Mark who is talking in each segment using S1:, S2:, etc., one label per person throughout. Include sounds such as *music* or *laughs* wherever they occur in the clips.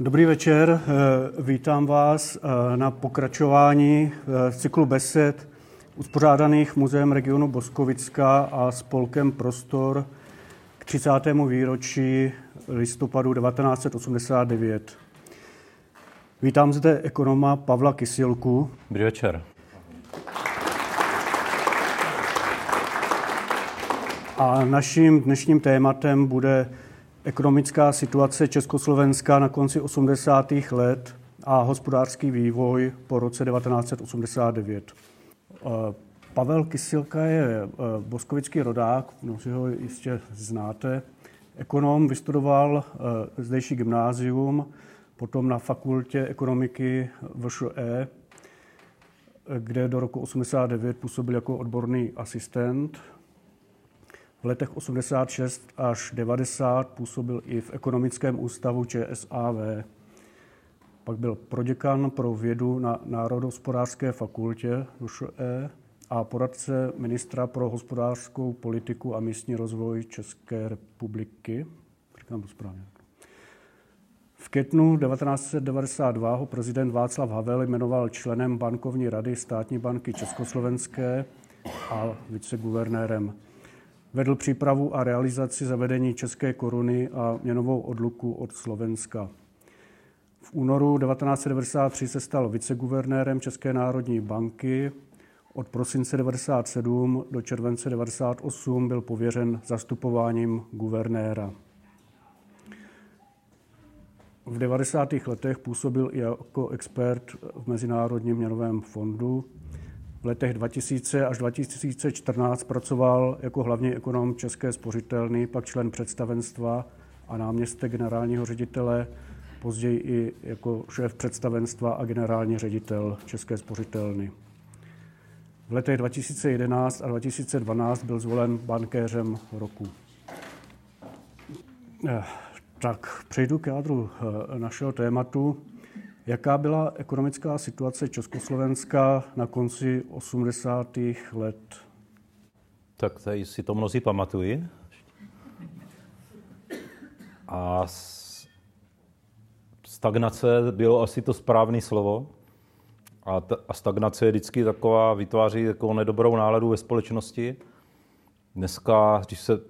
S1: Dobrý večer, vítám vás na pokračování cyklu besed uspořádaných Muzeem regionu Boskovicka a spolkem Prostor k 30. výročí listopadu 1989. Vítám zde ekonoma Pavla Kysilku.
S2: Dobrý večer.
S1: A naším dnešním tématem bude ekonomická situace Československa na konci 80. let a hospodářský vývoj po roce 1989. Eh, Pavel Kysilka je eh, boskovický rodák, mnozí ho jistě znáte. Ekonom vystudoval eh, zdejší gymnázium, potom na fakultě ekonomiky VŠE, kde do roku 89 působil jako odborný asistent. V letech 86 až 90 působil i v ekonomickém ústavu ČSAV. Pak byl proděkan pro vědu na Národohospodářské fakultě VŠE a poradce ministra pro hospodářskou politiku a místní rozvoj České republiky. Říkám to správně. V květnu 1992 ho prezident Václav Havel jmenoval členem bankovní rady státní banky Československé a viceguvernérem. Vedl přípravu a realizaci zavedení české koruny a měnovou odluku od Slovenska. V únoru 1993 se stal viceguvernérem České národní banky. Od prosince 1997 do července 1998 byl pověřen zastupováním guvernéra. V 90. letech působil i jako expert v Mezinárodním měnovém fondu. V letech 2000 až 2014 pracoval jako hlavní ekonom České spořitelny, pak člen představenstva a náměstek generálního ředitele, později i jako šéf představenstva a generální ředitel České spořitelny. V letech 2011 a 2012 byl zvolen bankéřem roku. Eh, tak přejdu k jádru eh, našeho tématu. Jaká byla ekonomická situace Československa na konci 80. let?
S2: Tak tady si to mnozí pamatují. A stagnace bylo asi to správné slovo. A, ta, a stagnace je vždycky taková, vytváří takovou nedobrou náladu ve společnosti. Dneska, když se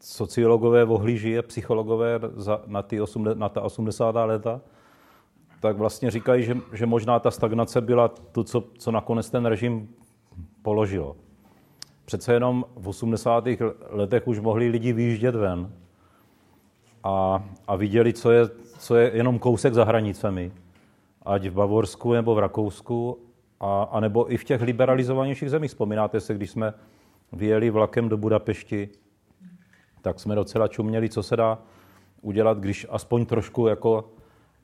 S2: sociologové ohlíží a psychologové za, na, ty osm, na ta 80. léta, tak vlastně říkají, že, že možná ta stagnace byla to, co, co nakonec ten režim položilo. Přece jenom v 80. letech už mohli lidi vyjíždět ven a, a viděli, co je, co je jenom kousek za hranicemi, ať v Bavorsku nebo v Rakousku, a, a nebo i v těch liberalizovanějších zemích. Vzpomínáte se, když jsme vyjeli vlakem do Budapešti, tak jsme docela čuměli, co se dá udělat, když aspoň trošku jako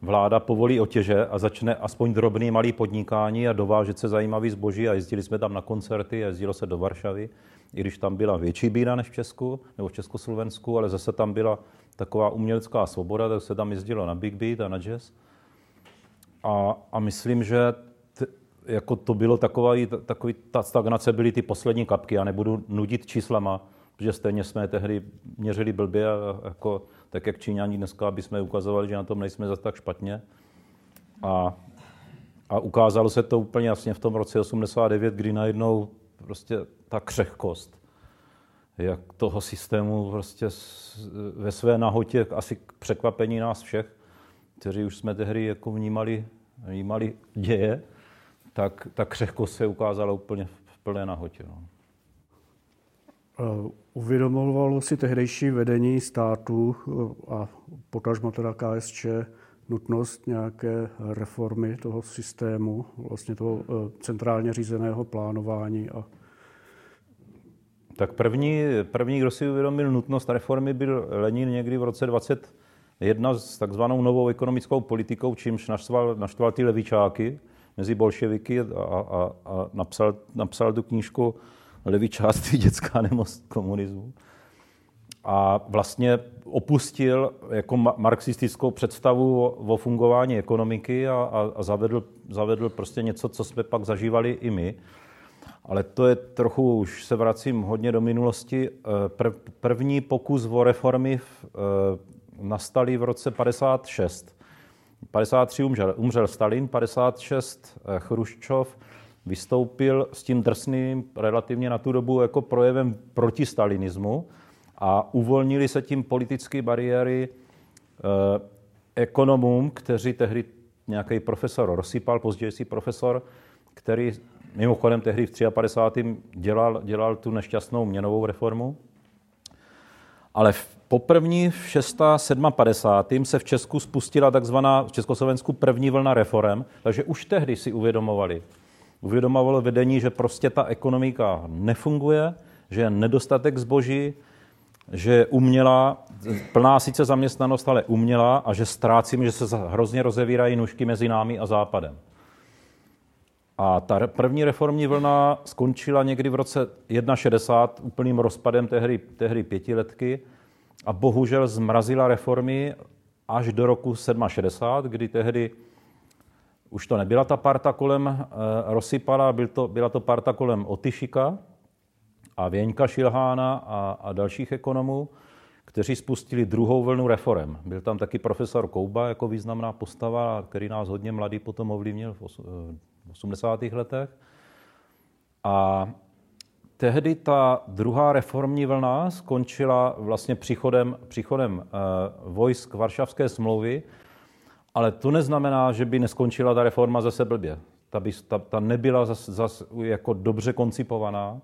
S2: vláda povolí otěže a začne aspoň drobný malý podnikání a dovážet se zajímavý zboží a jezdili jsme tam na koncerty, jezdilo se do Varšavy, i když tam byla větší bída než v Česku nebo v Československu, ale zase tam byla taková umělecká svoboda, tak se tam jezdilo na Big Beat a na jazz. A, a myslím, že t, jako to bylo taková, takový, ta stagnace byly ty poslední kapky. Já nebudu nudit číslama, protože stejně jsme tehdy měřili blbě, a jako, tak jak Číňani dneska, aby jsme ukazovali, že na tom nejsme zase tak špatně. A, a ukázalo se to úplně jasně v tom roce 89, kdy najednou prostě ta křehkost jak toho systému prostě ve své nahotě asi k překvapení nás všech, kteří už jsme tehdy jako vnímali, vnímali děje, tak ta křehkost se ukázala úplně v plné nahotě. No.
S1: Eh, uvědomovalo si tehdejší vedení státu eh, a potažmo teda KSČ nutnost nějaké reformy toho systému, vlastně toho eh, centrálně řízeného plánování a
S2: tak první, první, kdo si uvědomil nutnost reformy, byl Lenin někdy v roce 21 s takzvanou novou ekonomickou politikou, čímž naštval, naštval ty levičáky mezi bolševiky a, a, a napsal, napsal tu knížku levičáctví, dětská *laughs* nemoc komunismu. A vlastně opustil jako marxistickou představu o, fungování ekonomiky a, a, a zavedl, zavedl prostě něco, co jsme pak zažívali i my. Ale to je trochu, už se vracím hodně do minulosti. Prv, první pokus o reformy v, nastaly v roce 56, 53 umřel, umřel Stalin, 56 Chruščov vystoupil s tím drsným relativně na tu dobu jako projevem proti stalinismu a uvolnili se tím politické bariéry eh, ekonomům, kteří tehdy nějaký profesor rozsypal, později si profesor, který mimochodem tehdy v 53. dělal, dělal tu nešťastnou měnovou reformu. Ale v poprvní v 6. 57. se v Česku spustila takzvaná v Československu první vlna reform, takže už tehdy si uvědomovali, uvědomovalo vedení, že prostě ta ekonomika nefunguje, že je nedostatek zboží, že je umělá, plná sice zaměstnanost, ale umělá a že ztrácíme, že se hrozně rozevírají nůžky mezi námi a západem. A ta první reformní vlna skončila někdy v roce 61 úplným rozpadem tehdy, tehdy pětiletky a bohužel zmrazila reformy až do roku 67, kdy tehdy už to nebyla ta parta kolem e, Rosypala, byl to, byla to parta kolem Otyšika a Věňka Šilhána a, a dalších ekonomů, kteří spustili druhou vlnu reform. Byl tam taky profesor Kouba jako významná postava, který nás hodně mladý potom ovlivnil v 80. Eh, letech. A tehdy ta druhá reformní vlna skončila vlastně příchodem, příchodem eh, vojsk Varšavské smlouvy, ale to neznamená, že by neskončila ta reforma zase blbě. Ta, by, ta, ta nebyla zase zas jako dobře koncipovaná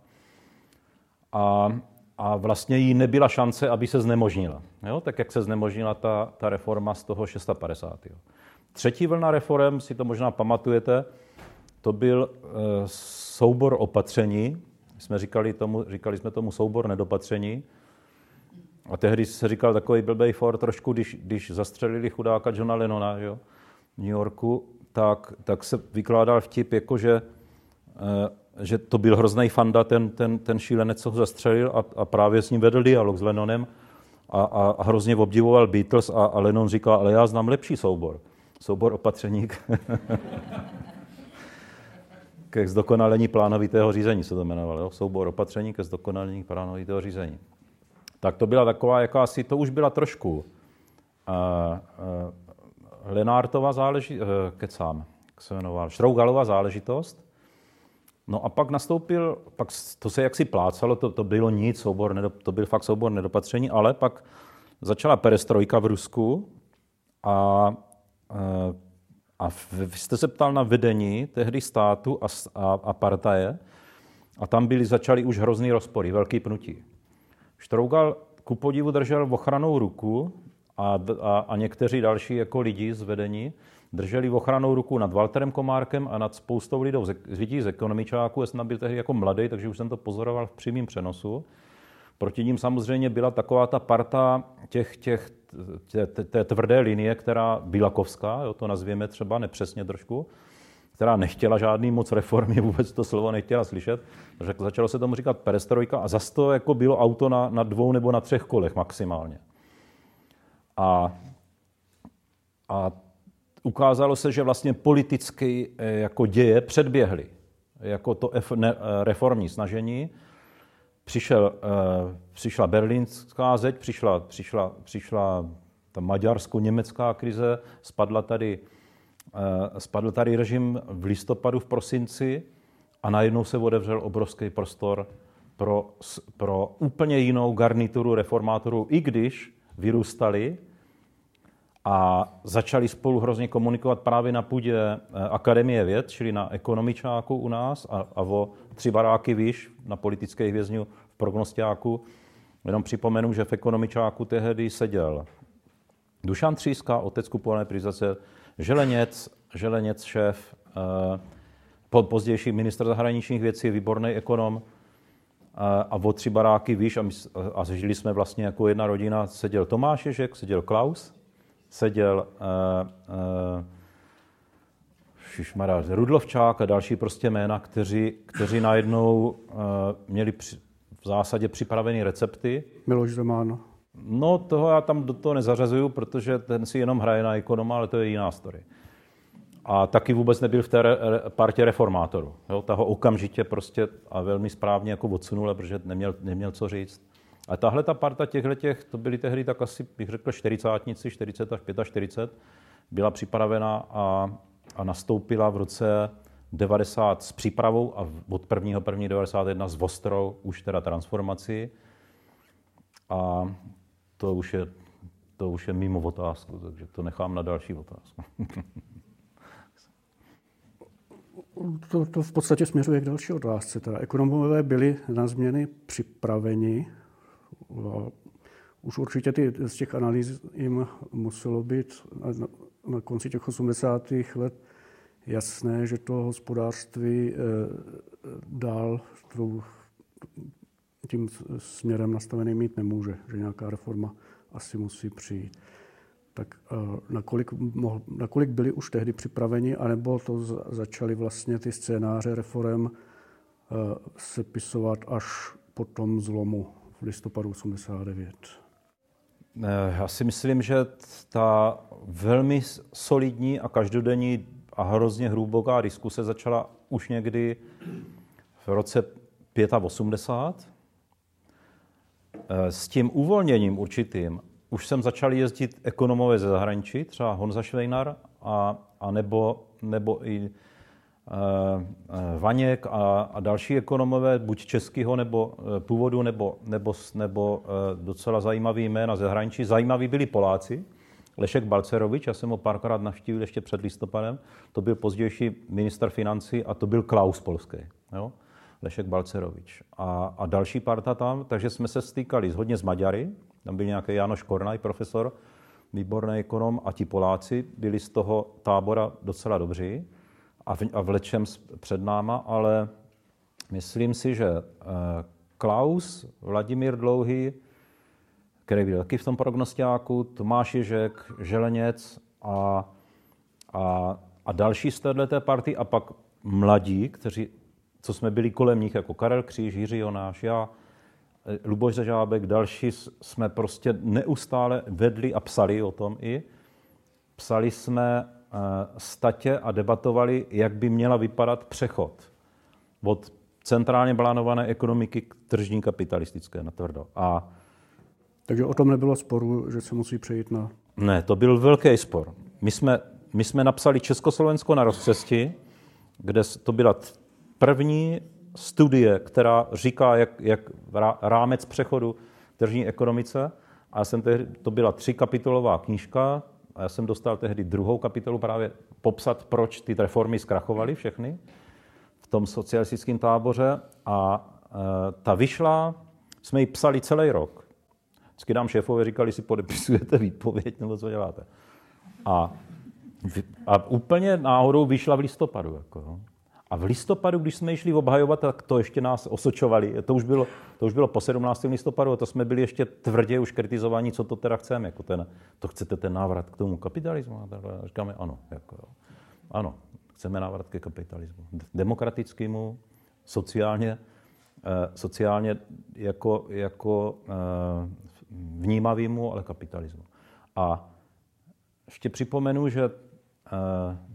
S2: a, a vlastně jí nebyla šance, aby se znemožnila. Jo? Tak jak se znemožnila ta, ta reforma z toho 650. Jo? Třetí vlna reform, si to možná pamatujete, to byl e, soubor opatření, jsme říkali, tomu, říkali jsme tomu soubor nedopatření, a tehdy se říkal takový blbej for trošku, když, když zastřelili chudáka Johna Lennona jo, v New Yorku, tak, tak se vykládal vtip, jako že, eh, že to byl hrozný fanda, ten, ten, ten šílenec, co ho zastřelil a, a právě s ním vedl dialog s Lennonem a, a, a hrozně obdivoval Beatles a, a Lennon říkal, ale já znám lepší soubor. Soubor opatření *laughs* ke zdokonalení plánovitého řízení se to jmenovalo. Jo? Soubor opatření ke zdokonalení plánovitého řízení tak to byla taková jakási, to už byla trošku uh, uh, Lenártova záležitost, uh, kecám, jak se jmenoval, Šrougalová záležitost. No a pak nastoupil, pak to se jaksi plácalo, to, to bylo nic, soubor, nedop, to byl fakt soubor nedopatření, ale pak začala perestrojka v Rusku a, a vy jste se ptal na vedení tehdy státu a, a, a partaje a tam byly, začaly už hrozný rozpory, velký pnutí. Štrougal ku podivu držel v ochranou ruku a, a, a někteří další jako lidi z vedení drželi v ochranou ruku nad Walterem Komárkem a nad spoustou lidí, lidí z ekonomičáku. Já jsem byl tehdy jako mladý, takže už jsem to pozoroval v přímém přenosu. Proti ním samozřejmě byla taková ta parta těch, těch, té, té tvrdé linie, která Bilakovská, jo, to nazvěme třeba nepřesně trošku, která nechtěla žádný moc reformy, *laughs* vůbec to slovo nechtěla slyšet. Takže začalo se tomu říkat perestrojka a zase to jako bylo auto na, na dvou nebo na třech kolech maximálně. A, a ukázalo se, že vlastně politicky eh, jako děje předběhly jako to eh, reformní snažení. Přišel, eh, přišla berlínská zeď, přišla, přišla, přišla ta maďarsko-německá krize, spadla tady spadl tady režim v listopadu, v prosinci a najednou se otevřel obrovský prostor pro, pro úplně jinou garnituru reformátorů, i když vyrůstali a začali spolu hrozně komunikovat právě na půdě eh, Akademie věd, čili na ekonomičáku u nás a, a o tři baráky výš na politických vězňů v prognostiáku. Jenom připomenu, že v ekonomičáku tehdy seděl Dušan Tříska, otec kupované prizace, Želeněc, Želeněc šéf, eh, pozdější minister zahraničních věcí, výborný ekonom eh, a o tři baráky výš a, my, a žili jsme vlastně jako jedna rodina. Seděl Tomáš Ježek, seděl Klaus, seděl uh, uh, Šišmara, Rudlovčák a další prostě jména, kteří, kteří najednou uh, měli při, v zásadě připravené recepty.
S1: Miloš Zeman.
S2: No, toho já tam do toho nezařazuju, protože ten si jenom hraje na ekonoma, ale to je jiná story. A taky vůbec nebyl v té re, partě reformátorů. Ta ho okamžitě prostě a velmi správně jako odsunul, protože neměl, neměl co říct. A tahle ta parta těchto těch, to byly tehdy tak asi, bych řekl, 40, 40 až 45, byla připravena a, a nastoupila v roce 90 s přípravou a od 1. 1. 91 s ostrou už teda transformací. A to už je, to už je mimo otázku, takže to nechám na další otázku. *laughs*
S1: To, to v podstatě směřuje k další otázce. Teda ekonomové byli na změny připraveni. Už určitě ty, z těch analýz jim muselo být na, na konci těch 80. let jasné, že to hospodářství eh, dál tím směrem nastavený mít nemůže, že nějaká reforma asi musí přijít. Tak eh, nakolik, mohl, nakolik byli už tehdy připraveni, anebo to začali vlastně ty scénáře reform eh, sepisovat až po tom zlomu v listopadu 89?
S2: Já si myslím, že ta velmi solidní a každodenní a hrozně hluboká diskuse začala už někdy v roce 85. Eh, s tím uvolněním určitým už jsem začal jezdit ekonomové ze zahraničí, třeba Honza Švejnar, a, a nebo, nebo i uh, Vaněk a, a další ekonomové, buď českého nebo původu, nebo, nebo, nebo docela zajímavý jména ze zahraničí. Zajímaví byli Poláci, Lešek Balcerovič, já jsem ho párkrát navštívil ještě před listopadem, to byl pozdější minister financí a to byl Klaus Polský. Jo? Lešek Balcerovič. A, a další parta tam, takže jsme se stýkali hodně s Maďary, tam byl nějaký Janoš Kornaj, profesor, výborný ekonom, a ti Poláci byli z toho tábora docela dobří a, v, a vlečem před náma, ale myslím si, že eh, Klaus, Vladimír Dlouhý, který byl taky v tom prognostiáku, Tomáš Ježek, Želeněc a, a, a další z této party a pak mladí, kteří, co jsme byli kolem nich, jako Karel Kříž, Jiří Jonáš, já, eh, Luboš Zažábek, další jsme prostě neustále vedli a psali o tom i. Psali jsme uh, statě a debatovali, jak by měla vypadat přechod od centrálně plánované ekonomiky k tržní kapitalistické natvrdo. A
S1: takže o tom nebylo sporu, že se musí přejít na...
S2: Ne, to byl velký spor. My jsme, my jsme napsali Československo na rozcesti, kde to byla první studie, která říká, jak, jak rámec přechodu k tržní ekonomice. A já jsem tehdy, to byla tři kapitolová knížka a já jsem dostal tehdy druhou kapitolu právě popsat, proč ty reformy zkrachovaly všechny v tom socialistickém táboře. A e, ta vyšla, jsme ji psali celý rok. Vždycky nám šéfové říkali, si podepisujete výpověď nebo co děláte. A, a úplně náhodou vyšla v listopadu. Jako, a v listopadu, když jsme šli obhajovat, tak to ještě nás osočovali. To už bylo, to už bylo po 17. listopadu a to jsme byli ještě tvrdě už kritizovaní, co to teda chceme. Jako ten, to chcete ten návrat k tomu kapitalismu? A říkáme ano. Jako, ano, chceme návrat ke kapitalismu. Demokratickému, sociálně, eh, sociálně jako, jako eh, vnímavýmu, ale kapitalismu. A ještě připomenu, že eh,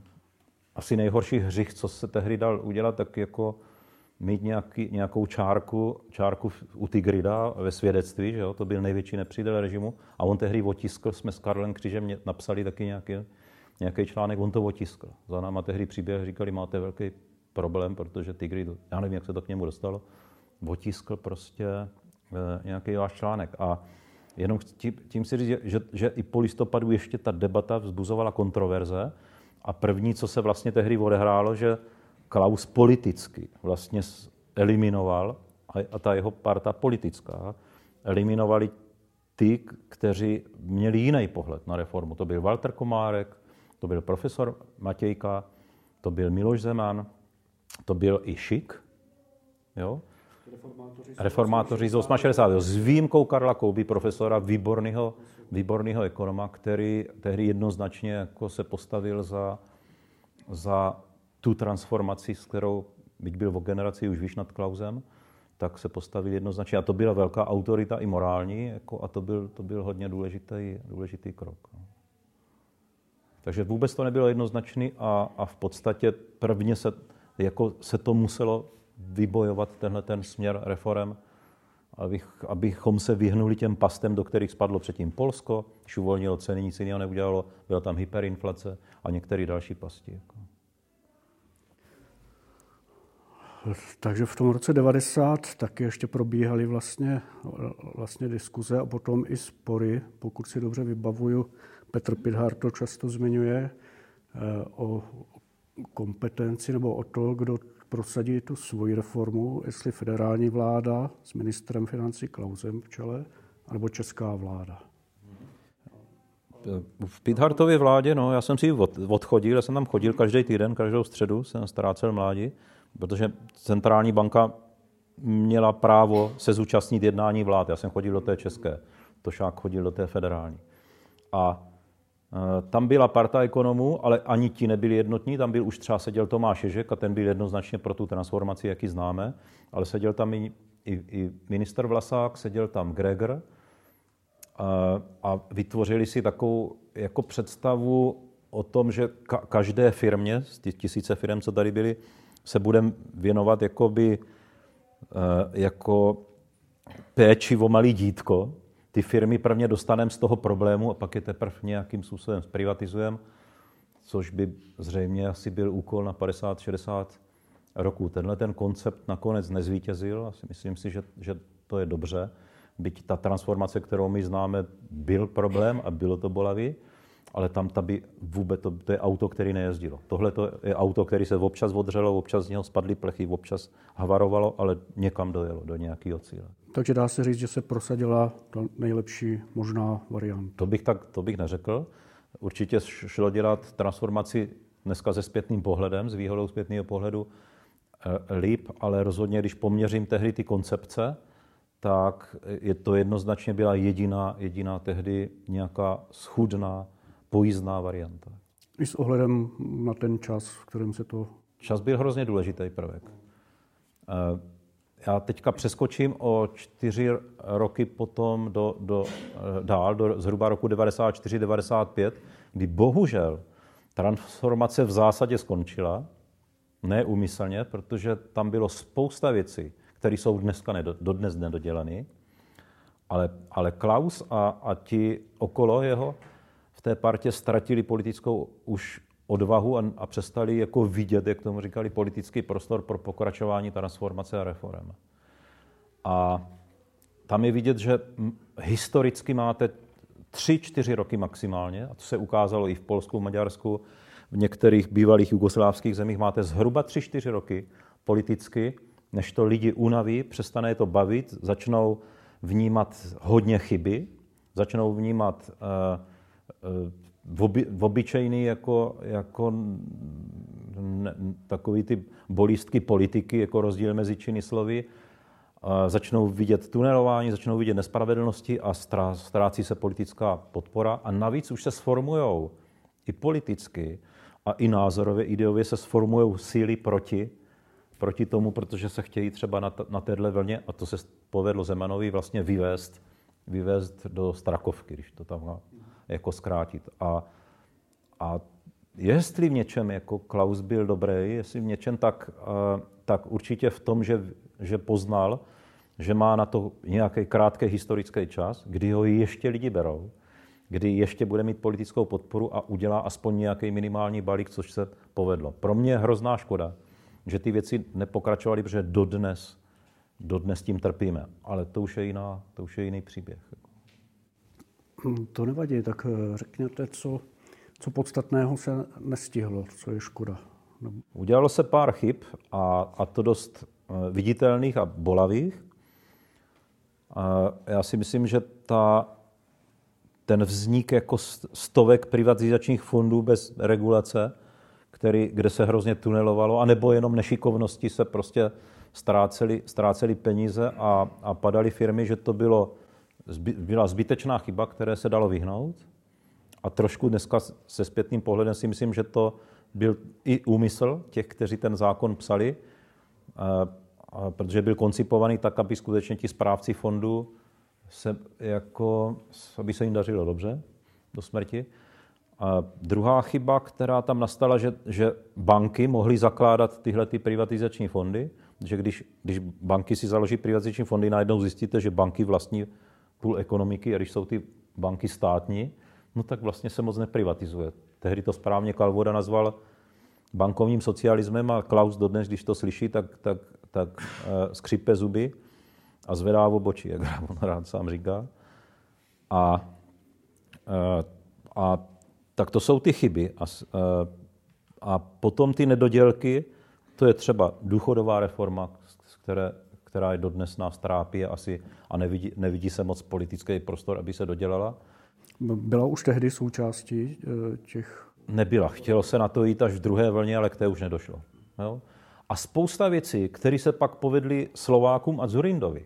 S2: asi nejhorší hřích, co se tehdy dal udělat, tak jako mít nějaký, nějakou čárku, čárku u Tigrida ve svědectví, že jo? to byl největší nepřítel režimu. A on tehdy otiskl, jsme s Karlem Křížem napsali taky nějaký, nějaký článek, on to otiskl. Za náma tehdy příběh říkali, máte velký problém, protože Tigrid, já nevím, jak se to k němu dostalo, otiskl prostě e, nějaký váš článek. A Jenom tím, tím si říct, že, že i po listopadu ještě ta debata vzbuzovala kontroverze a první, co se vlastně tehdy odehrálo, že Klaus politicky vlastně eliminoval, a ta jeho parta politická, eliminovali ty, kteří měli jiný pohled na reformu. To byl Walter Komárek, to byl profesor Matějka, to byl Miloš Zeman, to byl i Šik, jo? Reformátoři z 68. S výjimkou Karla Kouby, profesora, výborného, výborného ekonoma, který tehdy jednoznačně jako se postavil za, za tu transformaci, s kterou, byť byl o generaci už výš nad Klausem, tak se postavil jednoznačně. A to byla velká autorita i morální, jako, a to byl, to byl hodně důležitý, důležitý krok. No. Takže vůbec to nebylo jednoznačný a, a v podstatě prvně se, jako se to muselo vybojovat tenhle ten směr reform abych, abychom se vyhnuli těm pastem, do kterých spadlo předtím Polsko, když uvolnilo ceny, nic jiného neudělalo, byla tam hyperinflace a některé další pasti. Jako.
S1: Takže v tom roce 90 taky ještě probíhaly vlastně, vlastně diskuze a potom i spory, pokud si dobře vybavuju, Petr Pidhar to často zmiňuje, eh, o kompetenci nebo o to, kdo prosadí tu svoji reformu, jestli federální vláda s ministrem financí Klausem v čele, nebo česká vláda.
S2: V Pidhartově vládě, no, já jsem si odchodil, já jsem tam chodil každý týden, každou středu jsem ztrácel mládí, protože centrální banka měla právo se zúčastnit jednání vlád. Já jsem chodil do té české, Tošák chodil do té federální. A tam byla parta ekonomů, ale ani ti nebyli jednotní. Tam byl už třeba seděl Tomáš Ježek a ten byl jednoznačně pro tu transformaci, jaký známe, ale seděl tam i, i, i minister Vlasák, seděl tam Gregor a, e, a vytvořili si takovou jako představu o tom, že ka- každé firmě, z těch tisíce firm, co tady byly, se budeme věnovat jakoby, eh, jako péči o malý dítko. Ty firmy prvně dostaneme z toho problému a pak je teprve nějakým způsobem zprivatizujeme, což by zřejmě asi byl úkol na 50-60 roků. Tenhle ten koncept nakonec nezvítězil a myslím si, že, že to je dobře. Byť ta transformace, kterou my známe, byl problém a bylo to bolavý, ale tam ta by vůbec, to, to je auto, který nejezdilo. Tohle to je auto, který se občas odřelo, občas z něho spadly plechy, občas havarovalo, ale někam dojelo, do nějakého cíle.
S1: Takže dá se říct, že se prosadila ta nejlepší možná varianta.
S2: To bych, tak, to bych neřekl. Určitě šlo dělat transformaci dneska se zpětným pohledem, s výhodou zpětného pohledu e, líp, ale rozhodně, když poměřím tehdy ty koncepce, tak je to jednoznačně byla jediná, jediná tehdy nějaká schudná pojízdná varianta.
S1: I s ohledem na ten čas, v kterém se to...
S2: Čas byl hrozně důležitý prvek. Eh, já teďka přeskočím o čtyři roky potom do, do, eh, dál, do zhruba roku 94-95, kdy bohužel transformace v zásadě skončila, neumyslně, protože tam bylo spousta věcí, které jsou dneska nedo, dodnes nedodělané, ale, ale Klaus a, a ti okolo jeho té partě ztratili politickou už odvahu a, a přestali jako vidět, jak tomu říkali, politický prostor pro pokračování transformace a reform. A tam je vidět, že historicky máte tři, čtyři roky maximálně, a to se ukázalo i v Polsku, v Maďarsku, v některých bývalých jugoslávských zemích máte zhruba tři, čtyři roky politicky, než to lidi unaví, přestane je to bavit, začnou vnímat hodně chyby, začnou vnímat uh, v, oby, v obyčejný jako, jako ne, takový ty bolístky politiky, jako rozdíl mezi činy slovy, a začnou vidět tunelování, začnou vidět nespravedlnosti a ztrácí se politická podpora. A navíc už se sformují i politicky a i názorově, ideově se sformují síly proti, proti tomu, protože se chtějí třeba na, t- na téhle vlně, a to se povedlo Zemanovi vlastně vyvést, vyvést do Strakovky, když to tam jako zkrátit. A, a jestli v něčem jako Klaus byl dobrý, jestli v něčem, tak, tak určitě v tom, že, že poznal, že má na to nějaký krátký historický čas, kdy ho ještě lidi berou, kdy ještě bude mít politickou podporu a udělá aspoň nějaký minimální balík, což se povedlo. Pro mě je hrozná škoda, že ty věci nepokračovaly, protože dodnes, dodnes tím trpíme. Ale to už je, jiná, to už je jiný příběh.
S1: Hm, to nevadí, tak eh, řekněte, co, co podstatného se nestihlo, co je škoda.
S2: Udělalo se pár chyb a, a to dost eh, viditelných a bolavých. A já si myslím, že ta, ten vznik jako stovek privatizačních fondů bez regulace, který, kde se hrozně tunelovalo, anebo jenom nešikovnosti se prostě ztráceli, ztráceli peníze a, a padaly firmy, že to bylo byla zbytečná chyba, které se dalo vyhnout. A trošku dneska se zpětným pohledem si myslím, že to byl i úmysl těch, kteří ten zákon psali, protože byl koncipovaný tak, aby skutečně ti správci fondu se jako, aby se jim dařilo dobře do smrti. A druhá chyba, která tam nastala, že, že banky mohly zakládat tyhle ty privatizační fondy, že když, když banky si založí privatizační fondy, najednou zjistíte, že banky vlastní půl ekonomiky a když jsou ty banky státní, no tak vlastně se moc neprivatizuje. Tehdy to správně Kalvoda nazval bankovním socialismem a Klaus dodnes, když to slyší, tak, tak, tak uh, skřípe zuby a zvedá v obočí, jak on rád sám říká. A, uh, a tak to jsou ty chyby. A, uh, a potom ty nedodělky, to je třeba důchodová reforma, které, která je dodnes nás trápí asi a nevidí, nevidí se moc politický prostor, aby se dodělala.
S1: Byla už tehdy součástí těch
S2: nebyla. Chtělo se na to jít až v druhé vlně, ale k té už nedošlo. Jo? A spousta věcí, které se pak povedly Slovákům a Zurindovi,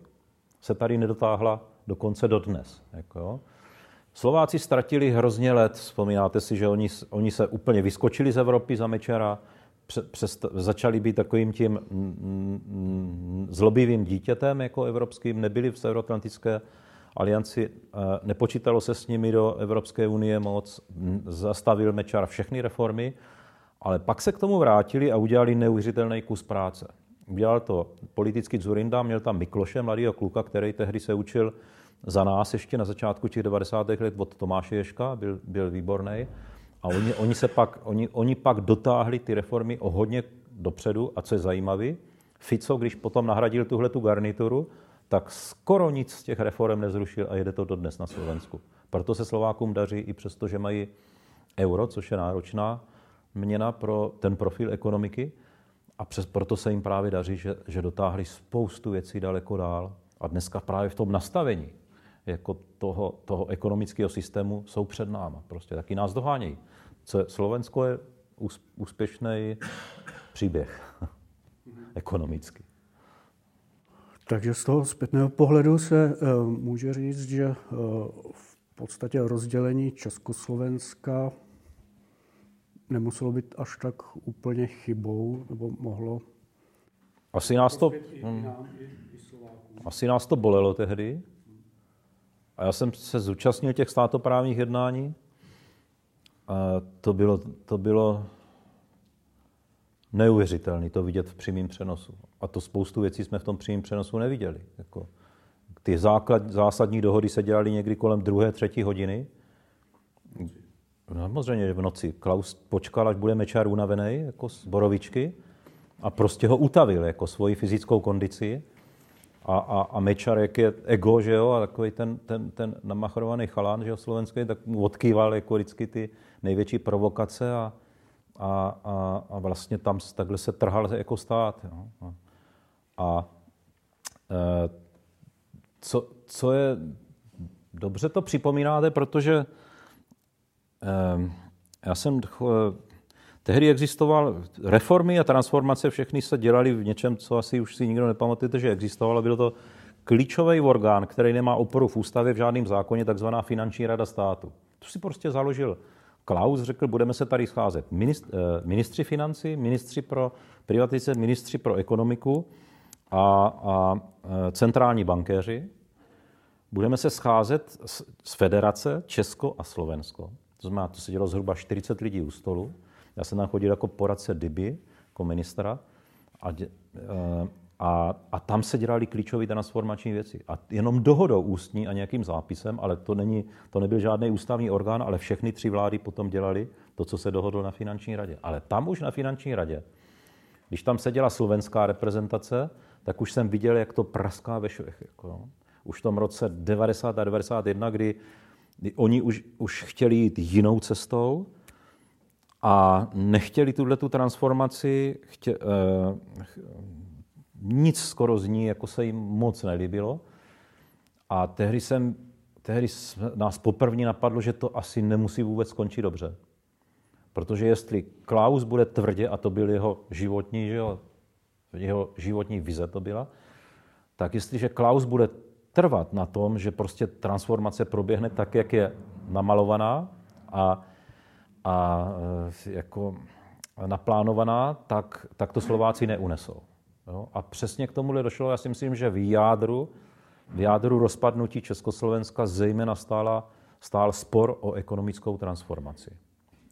S2: se tady nedotáhla dokonce do dnes. Jako jo? Slováci ztratili hrozně let. Vzpomínáte si, že oni, oni se úplně vyskočili z Evropy za Mečera, přes, začali být takovým tím zlobivým dítětem jako evropským, nebyli v Severoatlantické alianci, eh, nepočítalo se s nimi do Evropské unie moc, zastavil Mečar všechny reformy, ale pak se k tomu vrátili a udělali neuvěřitelný kus práce. Udělal to politický Zurinda, měl tam Mikloše, mladého kluka, který tehdy se učil za nás ještě na začátku těch 90. let od Tomáše Ješka, byl, byl výborný. A oni, oni, se pak, oni, oni pak dotáhli ty reformy o hodně dopředu. A co je zajímavé, Fico, když potom nahradil tuhle tu garnituru, tak skoro nic z těch reform nezrušil a jede to dodnes na Slovensku. Proto se Slovákům daří i přesto, že mají euro, což je náročná měna pro ten profil ekonomiky. A přes, proto se jim právě daří, že, že dotáhli spoustu věcí daleko dál. A dneska právě v tom nastavení jako toho, toho ekonomického systému jsou před náma. Prostě taky nás dohánějí. Co Slovensko je úspěšný příběh *laughs* ekonomicky.
S1: Takže z toho zpětného pohledu se uh, může říct, že uh, v podstatě rozdělení Československa nemuselo být až tak úplně chybou, nebo mohlo.
S2: Asi nás to, asi nás to bolelo tehdy. A já jsem se zúčastnil těch státoprávních jednání. A to bylo, to bylo neuvěřitelné to vidět v přímém přenosu. A to spoustu věcí jsme v tom přímém přenosu neviděli. Jako, ty základ, zásadní dohody se dělaly někdy kolem druhé, třetí hodiny. No, samozřejmě, že v noci. Klaus počkal, až bude Mečár unavený, jako z borovičky, a prostě ho utavil, jako svoji fyzickou kondici. A, a, a Mečar, jak je ego, že jo, a takový ten, ten, ten namachrovaný chalán, že jo, slovenský, tak mu odkýval jako vždycky ty největší provokace a, a, a, a vlastně tam takhle se trhal jako stát. Jo. A, a e, co, co je, dobře to připomínáte, protože e, já jsem, tehdy existoval, reformy a transformace všechny se dělaly v něčem, co asi už si nikdo nepamatujete, že existovalo. Byl to klíčový orgán, který nemá oporu v ústavě v žádném zákoně, takzvaná finanční rada státu. To si prostě založil Klaus řekl, budeme se tady scházet eh, ministři financí, ministři pro privatizace, ministři pro ekonomiku a, a eh, centrální bankéři. Budeme se scházet z, z federace Česko a Slovensko. To znamená, to se dělo zhruba 40 lidí u stolu. Já jsem tam chodil jako poradce Dyby, jako ministra. A, eh, a, a tam se dělaly klíčové transformační věci. A jenom dohodou ústní a nějakým zápisem, ale to, není, to nebyl žádný ústavní orgán, ale všechny tři vlády potom dělali to, co se dohodlo na finanční radě. Ale tam už na finanční radě, když tam seděla slovenská reprezentace, tak už jsem viděl, jak to praská ve švech. Jako, už v tom roce 90 a 91, kdy, kdy oni už, už chtěli jít jinou cestou, a nechtěli tuhle tu transformaci, chtě, eh, nic skoro z ní jako se jim moc nelíbilo. A tehdy, jsem, tehdy nás poprvé napadlo, že to asi nemusí vůbec skončit dobře. Protože jestli Klaus bude tvrdě, a to byl jeho životní, že jo, jeho životní vize to byla, tak jestliže Klaus bude trvat na tom, že prostě transformace proběhne tak, jak je namalovaná a, a e, jako naplánovaná, tak, tak to Slováci neunesou. Jo? A přesně k tomuhle došlo, já si myslím, že v jádru, v jádru rozpadnutí Československa zejména stála, stál spor o ekonomickou transformaci.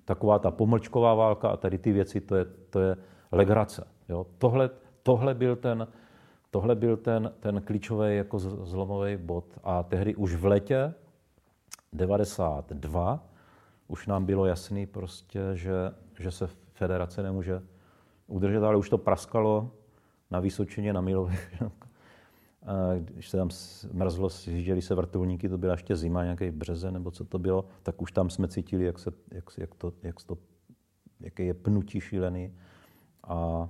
S2: Taková ta pomlčková válka a tady ty věci, to je, to je legrace. Jo? Tohle, tohle byl ten, tohle byl ten, ten klíčový jako zlomový bod. A tehdy už v letě 92 už nám bylo jasný prostě, že, že se federace nemůže udržet, ale už to praskalo na Vysočině, na Milovech. *laughs* Když se tam mrzlo, zjížděli se vrtulníky, to byla ještě zima, nějaký březen nebo co to bylo, tak už tam jsme cítili, jak, se, jak, jak to, jak to, jaký je pnutí šílený. A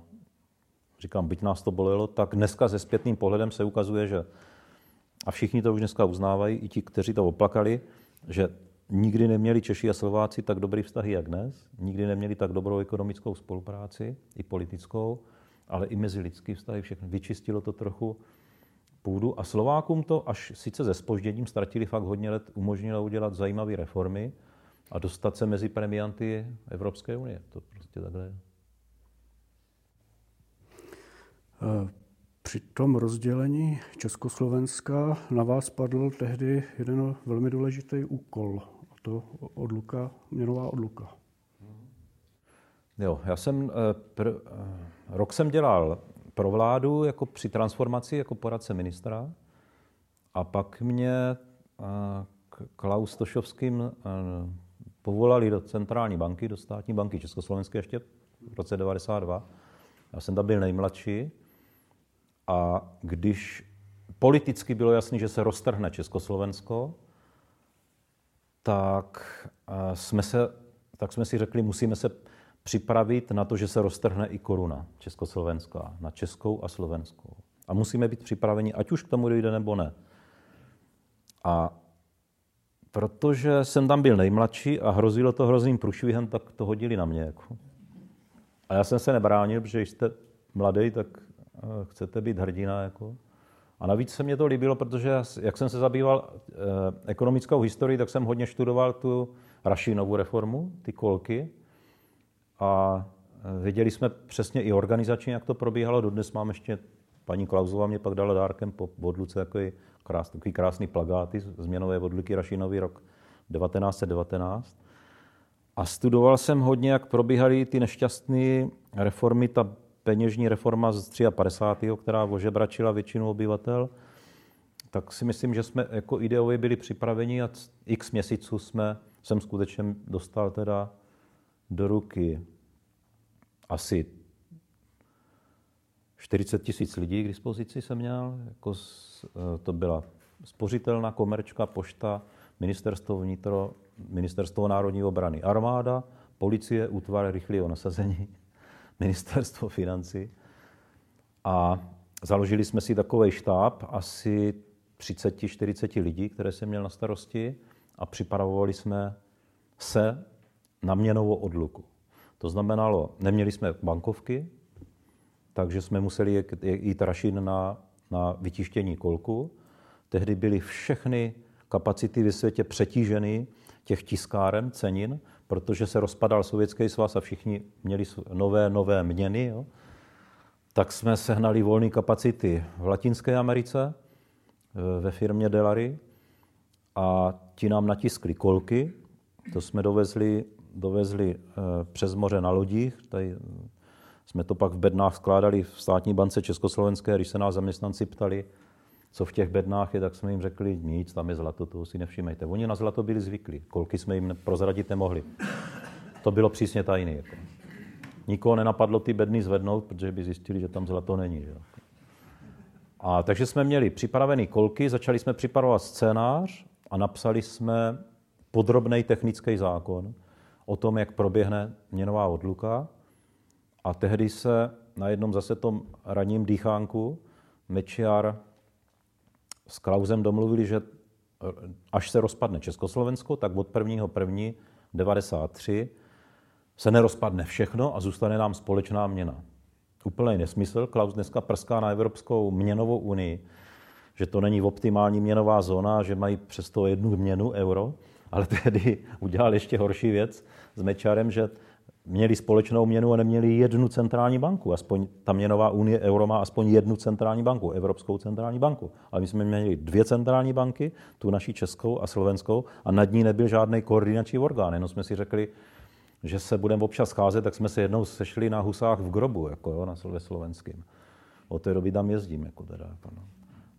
S2: říkám, byť nás to bolelo, tak dneska se zpětným pohledem se ukazuje, že a všichni to už dneska uznávají, i ti, kteří to oplakali, že nikdy neměli Češi a Slováci tak dobrý vztahy, jak dnes. Nikdy neměli tak dobrou ekonomickou spolupráci, i politickou, ale i mezi lidský vztahy všechno. Vyčistilo to trochu půdu a Slovákům to až sice se spožděním ztratili fakt hodně let, umožnilo udělat zajímavé reformy a dostat se mezi premianty Evropské unie. To prostě takhle je.
S1: Při tom rozdělení Československa na vás padl tehdy jeden velmi důležitý úkol, to odluka, měnová odluka.
S2: Jo, já jsem, eh, pr, eh, rok jsem dělal pro vládu jako při transformaci jako poradce ministra a pak mě eh, Klaus Tošovským povolali do centrální banky, do státní banky Československé ještě v roce 92. Já jsem tam byl nejmladší a když politicky bylo jasné, že se roztrhne Československo, tak eh, jsme, se, tak jsme si řekli, musíme se připravit na to, že se roztrhne i koruna československá, na českou a slovenskou. A musíme být připraveni, ať už k tomu dojde nebo ne. A protože jsem tam byl nejmladší a hrozilo to hrozným průšvihem, tak to hodili na mě. Jako. A já jsem se nebránil, protože jste mladý, tak Eh, chcete být hrdina. Jako. A navíc se mě to líbilo, protože jak jsem se zabýval eh, ekonomickou historií, tak jsem hodně študoval tu Rašinovu reformu, ty kolky. A eh, věděli jsme přesně i organizačně, jak to probíhalo. Dodnes mám ještě, paní Klauzová mě pak dala dárkem po odluce takový, krás, takový krásný plagáty změnové odluky Rašinový rok 1919. A studoval jsem hodně, jak probíhaly ty nešťastné reformy, ta peněžní reforma z 53., která ožebračila většinu obyvatel, tak si myslím, že jsme jako ideově byli připraveni a x měsíců jsme, jsem skutečně dostal teda do ruky asi 40 tisíc lidí k dispozici jsem měl, jako e, to byla spořitelná komerčka, pošta, ministerstvo vnitro, ministerstvo národní obrany, armáda, policie, útvar rychlého nasazení ministerstvo financí. A založili jsme si takový štáb asi 30-40 lidí, které jsem měl na starosti a připravovali jsme se na měnovou odluku. To znamenalo, neměli jsme bankovky, takže jsme museli jít rašin na, na vytištění kolku. Tehdy byly všechny kapacity ve světě přetíženy těch tiskáren, cenin, protože se rozpadal Sovětský svaz a všichni měli nové, nové měny, jo, tak jsme sehnali volné kapacity v Latinské Americe e, ve firmě Delary a ti nám natiskli kolky, to jsme dovezli, dovezli e, přes moře na lodích, tady jsme to pak v bednách skládali v státní bance Československé, když se nás zaměstnanci ptali, co v těch bednách je, tak jsme jim řekli, nic, tam je zlato, toho si nevšímejte. Oni na zlato byli zvyklí, kolky jsme jim prozradit nemohli. To bylo přísně tajné. Jako. Nikoho nenapadlo ty bedny zvednout, protože by zjistili, že tam zlato není. Že? A takže jsme měli připravený kolky, začali jsme připravovat scénář a napsali jsme podrobný technický zákon o tom, jak proběhne měnová odluka. A tehdy se na jednom zase tom ranním dýchánku Mečiar s Klausem domluvili, že až se rozpadne Československo, tak od 1.1.93 93 se nerozpadne všechno a zůstane nám společná měna. Úplný nesmysl. Klaus dneska prská na Evropskou měnovou unii, že to není optimální měnová zóna, že mají přesto jednu měnu euro, ale *laughs* tehdy udělal ještě horší věc s Mečarem, že měli společnou měnu a neměli jednu centrální banku. Aspoň ta měnová unie euro má aspoň jednu centrální banku, Evropskou centrální banku. Ale my jsme měli dvě centrální banky, tu naší českou a slovenskou, a nad ní nebyl žádný koordinační orgán. Jenom jsme si řekli, že se budeme občas scházet, tak jsme se jednou sešli na husách v grobu, jako jo, na ve slovenským. Od té doby tam jezdím. Jako teda, jako no.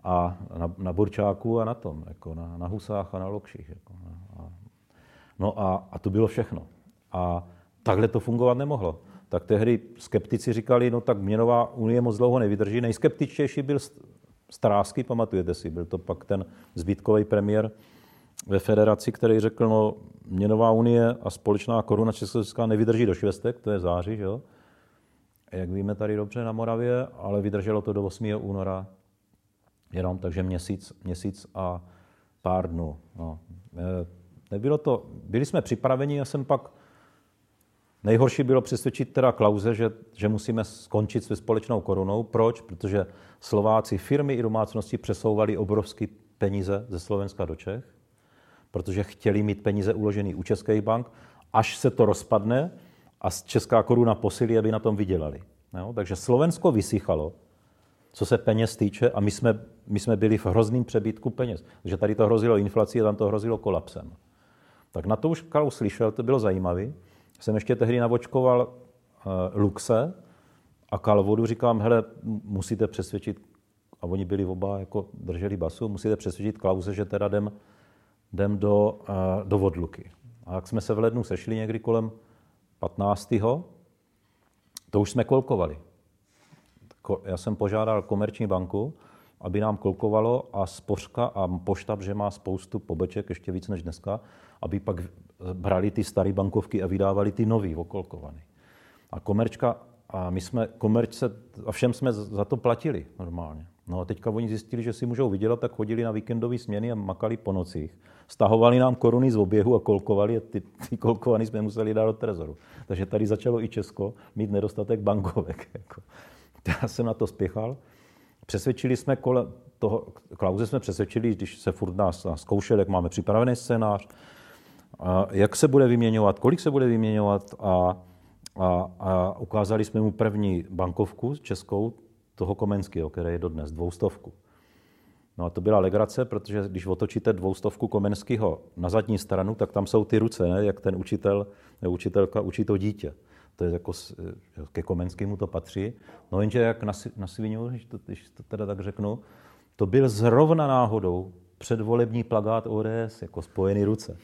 S2: A na, na Burčáku a na tom, jako na, na Husách a na Lokších. Jako, no. a, no a, a to bylo všechno. A takhle to fungovat nemohlo. Tak tehdy skeptici říkali, no tak měnová unie moc dlouho nevydrží. Nejskeptičtější byl Strásky, pamatujete si, byl to pak ten zbytkový premiér ve federaci, který řekl, no měnová unie a společná koruna Československá nevydrží do švestek, to je září, že jo? Jak víme tady dobře na Moravě, ale vydrželo to do 8. února jenom, takže měsíc, měsíc a pár dnů. No. E, nebylo to, byli jsme připraveni, já jsem pak Nejhorší bylo přesvědčit teda Klauze, že, že musíme skončit se společnou korunou. Proč? Protože Slováci, firmy i domácnosti přesouvali obrovské peníze ze Slovenska do Čech, protože chtěli mít peníze uložené u českých bank, až se to rozpadne a česká koruna posilí, aby na tom vydělali. Jo? Takže Slovensko vysychalo, co se peněz týče, a my jsme, my jsme byli v hrozným přebytku peněz. Takže tady to hrozilo inflací a tam to hrozilo kolapsem. Tak na to už Klaus slyšel, to bylo zajímavé jsem ještě tehdy navočkoval uh, Luxe a Kalvodu, říkám, hele, musíte přesvědčit, a oni byli oba, jako drželi basu, musíte přesvědčit Klauze, že teda jdem, jdem do, uh, do Vodluky. A jak jsme se v lednu sešli někdy kolem 15. to už jsme kolkovali. Já jsem požádal komerční banku, aby nám kolkovalo a spořka a pošta, že má spoustu pobeček, ještě víc než dneska, aby pak brali ty staré bankovky a vydávali ty nový okolkovaný. A komerčka, a my jsme komerčce, a všem jsme za to platili normálně. No a teďka oni zjistili, že si můžou vydělat, tak chodili na víkendové směny a makali po nocích. Stahovali nám koruny z oběhu a kolkovali a ty, ty kolkovaný jsme museli dát do trezoru. Takže tady začalo i Česko mít nedostatek bankovek. *laughs* Jako. Já jsem na to spěchal. Přesvědčili jsme kolem toho, Klauze jsme přesvědčili, když se furt nás, zkoušel, jak máme připravený scénář, jak se bude vyměňovat, kolik se bude vyměňovat a, a, a ukázali jsme mu první bankovku českou, toho Komenského, který je dodnes, dvoustovku. No a to byla legrace, protože když otočíte dvoustovku Komenského na zadní stranu, tak tam jsou ty ruce, ne? jak ten učitel, ne, učitelka učí to dítě. To je jako, ke Komenskému to patří. No jenže jak na, na svinu, když to, když to teda tak řeknu, to byl zrovna náhodou předvolební plagát ODS, jako spojený ruce.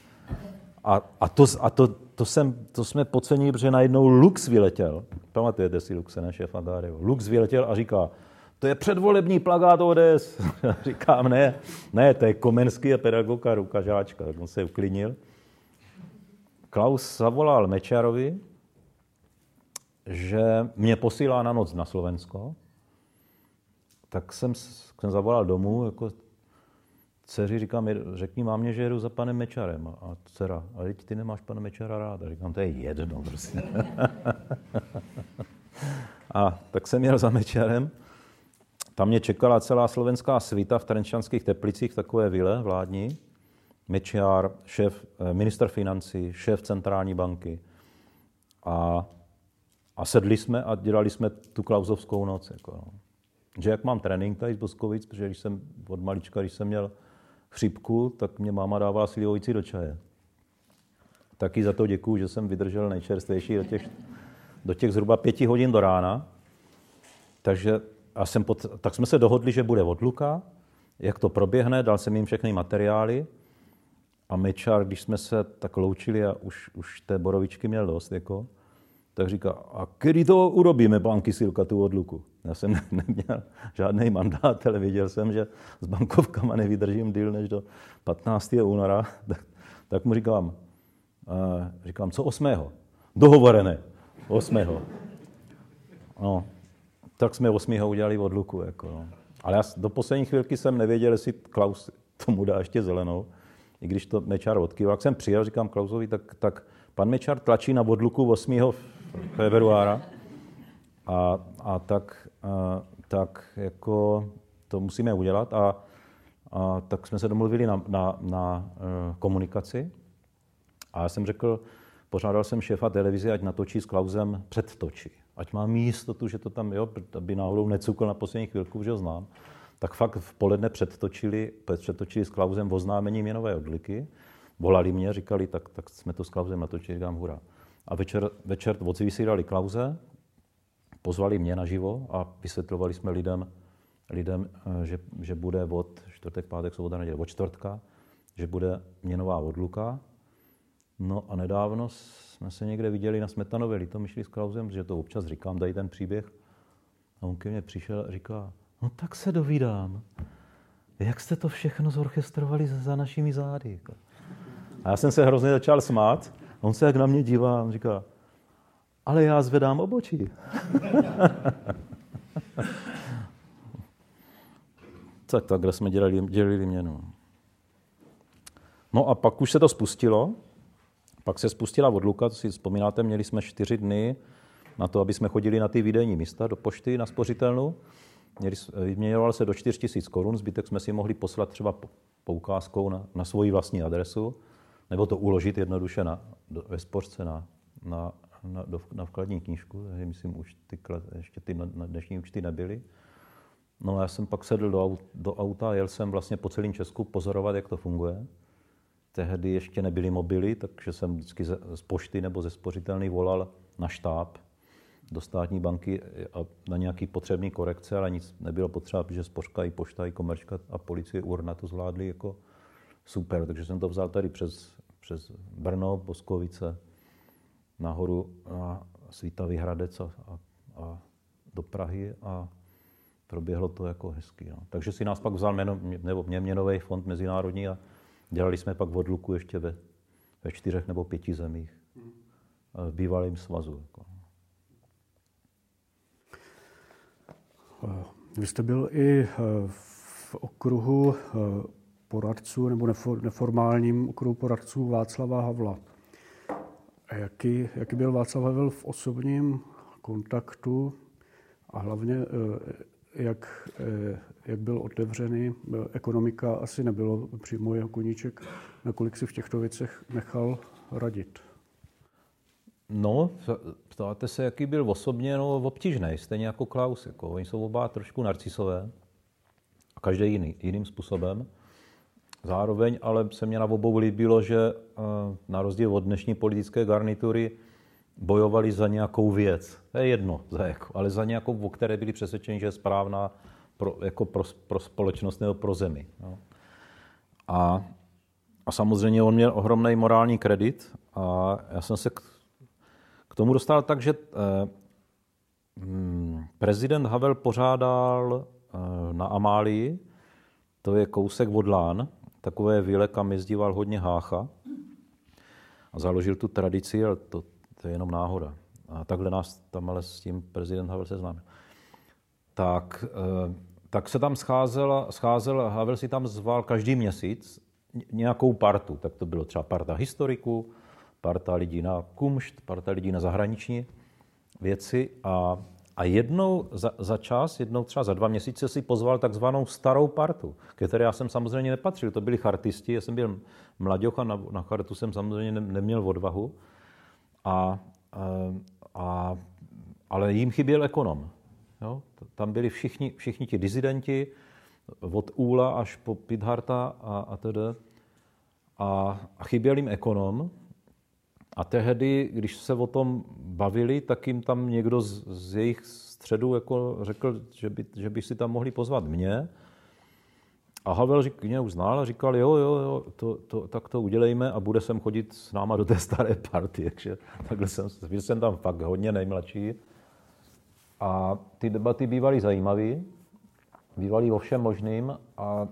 S2: A, a, to, a to, to, jsem, to jsme podcenili, protože najednou Lux vyletěl. Pamatujete si Luxe, ne, šéf Agário. Lux vyletěl a říká, to je předvolební plagát ODS. *laughs* Říkám, ne, ne, to je Komenský a pedagogka Ruka Žáčka. Tak on se uklidnil. Klaus zavolal Mečarovi, že mě posílá na noc na Slovensko, tak jsem, jsem zavolal domů, jako dceři říkám, řekni mámě, že jedu za panem Mečarem. A dcera, a teď ty nemáš pana Mečara rád. A říkám, to je jedno, prostě. *laughs* a tak jsem jel za Mečarem. Tam mě čekala celá slovenská svita v Trenčanských teplicích, takové vile vládní. Mečiar, šéf, eh, minister financí, šéf centrální banky. A, a sedli jsme a dělali jsme tu klauzovskou noc. Jako, no. Že jak mám trénink tady z Boskovic, protože když jsem od malička, když jsem měl chřipku, tak mě máma dává slivovici do čaje. Taky za to děkuju, že jsem vydržel nejčerstvější do těch, do těch zhruba pěti hodin do rána. Takže a jsem pod, tak jsme se dohodli, že bude odluka, jak to proběhne, dal jsem jim všechny materiály a Mečar, když jsme se tak loučili a už, už té borovičky měl dost, jako, tak říká, a kdy to urobíme, pán Kysilka, tu odluku? Já jsem *laughs* neměl žádný mandát, ale viděl jsem, že s bankovkama nevydržím díl než do 15. února. *laughs* Tak, tak mu říkám, říkám, co 8. Dohovorené. 8. No, tak jsme 8. udělali odluku. Jako, no. Ale já do poslední chvilky jsem nevěděl, jestli Klaus tomu dá ještě zelenou. I když to Mečar odkýval. Jak jsem přijel, říkám Klausovi, tak, tak pan Mečar tlačí na odluku 8. februára. A, a tak, a, tak jako to musíme udělat. A, a tak jsme se domluvili na, na, na uh, komunikaci. A já jsem řekl, požádal jsem šéfa televize, ať natočí s Klausem předtočí. Ať mám jistotu, že to tam, jo, aby náhodou necukl na poslední chvilku, že ho znám. Tak fakt v poledne předtočili, předtočili s Klausem oznámení měnové odliky. Volali mě, říkali, tak, tak jsme to s Klausem natočili, říkám hurá. A večer, večer odsvysílali Klauze, pozvali mě naživo a vysvětlovali jsme lidem, lidem eh, že, že bude od čtvrtek, pátek, sobota, neděle, od čtvrtka, že bude měnová odluka. No a nedávno jsme se někde viděli na Smetanově Litomyšli s Klausem, že to občas říkám, dají ten příběh. A on ke mně přišel a říká, no tak se dovídám, jak jste to všechno zorchestrovali za našimi zády. A já jsem se hrozně začal smát. A on se jak na mě dívá a říká, ale já zvedám obočí. *laughs* tak takhle jsme dělali, dělili měnu. No a pak už se to spustilo. Pak se spustila odluka, to si vzpomínáte, měli jsme čtyři dny na to, aby jsme chodili na ty výdejní místa do pošty na spořitelnu. Vyměňoval se do 4 000 korun, zbytek jsme si mohli poslat třeba poukázkou na, na svoji vlastní adresu, nebo to uložit jednoduše na, do, ve spořce na, na, na, do, na vkladní knížku. Takže myslím, už ty, ještě ty na dnešní účty nebyly. No a já jsem pak sedl do, do auta a jel jsem vlastně po celém Česku pozorovat, jak to funguje. Tehdy ještě nebyly mobily, takže jsem vždycky z, z pošty nebo ze spořitelný volal na štáb do státní banky a na nějaký potřebný korekce, ale nic nebylo potřeba, protože spořka i pošta, i komerčka a policie Urna to zvládli jako super. Takže jsem to vzal tady přes, přes Brno, Boskovice, nahoru na Svítavý Hradec a, a, a do Prahy a proběhlo to jako hezky. No. Takže si nás pak vzal měno, nebo mě měnový fond mezinárodní a dělali jsme pak odluku ještě ve, ve čtyřech nebo pěti zemích v bývalém svazu. Jako.
S1: Vy jste byl i eh, v okruhu eh, poradců nebo neformálním okruhu poradců Václava Havla. A jaký, jaký byl Václav Havel v osobním kontaktu a hlavně eh, jak, jak byl otevřený. Ekonomika asi nebylo přímo jeho koníček. Nakolik si v těchto věcech nechal radit?
S2: No, ptáte se, jaký byl osobně, no obtížný, stejně jako Klaus. Jako. Oni jsou oba trošku narcisové, a každý jiný, jiným způsobem. Zároveň ale se mě na obou líbilo, že eh, na rozdíl od dnešní politické garnitury bojovali za nějakou věc. To je jedno, za jako, ale za nějakou, o které byli přesvědčeni, že je správná pro, jako pro, pro společnost nebo pro zemi. No. A, a samozřejmě on měl ohromný morální kredit a já jsem se k, k tomu dostal tak, že eh, mm, prezident Havel pořádal eh, na Amálii, to je kousek od Lán, takové vile, kam jezdíval hodně Hácha a založil tu tradici, ale to, to je jenom náhoda. A takhle nás tam ale s tím prezident Havel seznámil. Tak, eh, tak se tam scházel, scházel, Havel si tam zval každý měsíc nějakou partu. Tak to bylo třeba parta historiků, parta lidí na kumšt, parta lidí na zahraniční věci a, a jednou za, za čas, jednou třeba za dva měsíce si pozval takzvanou starou partu, které já jsem samozřejmě nepatřil. To byli chartisti, já jsem byl mladěch a na, na chartu jsem samozřejmě ne, neměl odvahu. A, a, ale jim chyběl ekonom. Jo? Tam byli všichni, všichni ti dizidenti, od Úla až po Pidharta a, a tedy. A, a chyběl jim ekonom. A tehdy, když se o tom bavili, tak jim tam někdo z, z jejich středu jako řekl, že by, že by si tam mohli pozvat mě. A Havel řík, mě uznal a říkal, jo, jo, jo, to, to, tak to udělejme a bude sem chodit s náma do té staré party. *laughs* Takže takhle jsem, byl jsem tam fakt hodně nejmladší. A ty debaty bývaly zajímavé, bývaly o všem možným a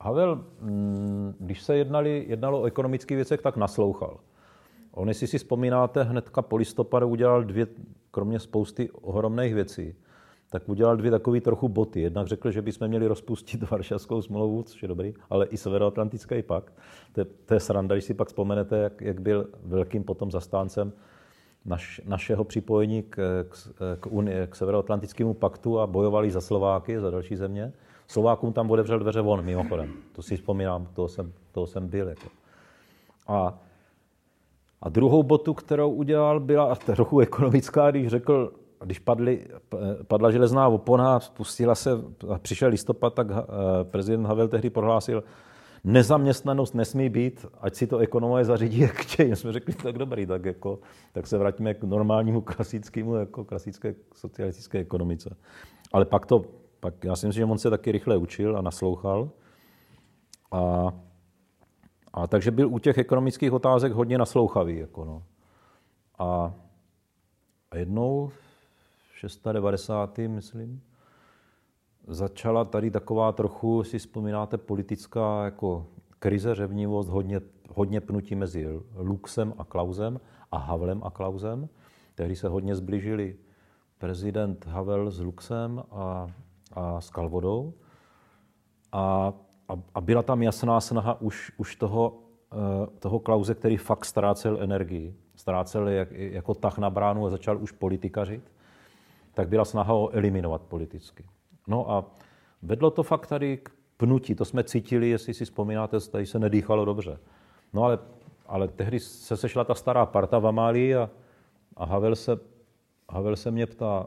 S2: Havel, mm, když se jednali, jednalo o ekonomických věcech, tak naslouchal. On, jestli si vzpomínáte, hnedka po listopadu udělal dvě, kromě spousty ohromných věcí, tak udělal dvě takové trochu boty. Jednak řekl, že bychom měli rozpustit *laughs* Varšavskou smlouvu, což je dobrý, ale i Severoatlantický pakt. To je, to je sranda, když si pak vzpomenete, jak, jak byl velkým potom zastáncem naš, našeho připojení k, k, k, Unie, k Severoatlantickému paktu a bojovali za Slováky, za další země. Slovákům tam otevřel dveře von, mimochodem. To si vzpomínám, toho jsem, toho jsem byl. Jako. A, a druhou botu, kterou udělal, byla trochu ekonomická, když řekl, když padly, padla železná opona, spustila se, přišel listopad, tak eh, prezident Havel tehdy prohlásil, nezaměstnanost nesmí být, ať si to ekonomové zařídí, jak chtějí. Jsme řekli, tak dobrý, tak, jako, tak se vrátíme k normálnímu klasickému, jako klasické socialistické ekonomice. Ale pak to, pak já si myslím, že on se taky rychle učil a naslouchal. A, a takže byl u těch ekonomických otázek hodně naslouchavý. Jako no. a, a jednou, 690. myslím, začala tady taková trochu, si vzpomínáte, politická jako krize, řevnivost, hodně, hodně pnutí mezi Luxem a Klausem a Havlem a Klausem. Tehdy se hodně zblížili prezident Havel s Luxem a, a s Kalvodou. A, a, a byla tam jasná snaha už, už toho, eh, toho Klauze, který fakt ztrácel energii, ztrácel jak, jako tah na bránu a začal už politikařit, tak byla snaha ho eliminovat politicky. No a vedlo to fakt tady k pnutí. To jsme cítili, jestli si vzpomínáte, tady se nedýchalo dobře. No ale, ale tehdy se sešla ta stará parta v Amálii a, a Havel, se, Havel se mě ptá,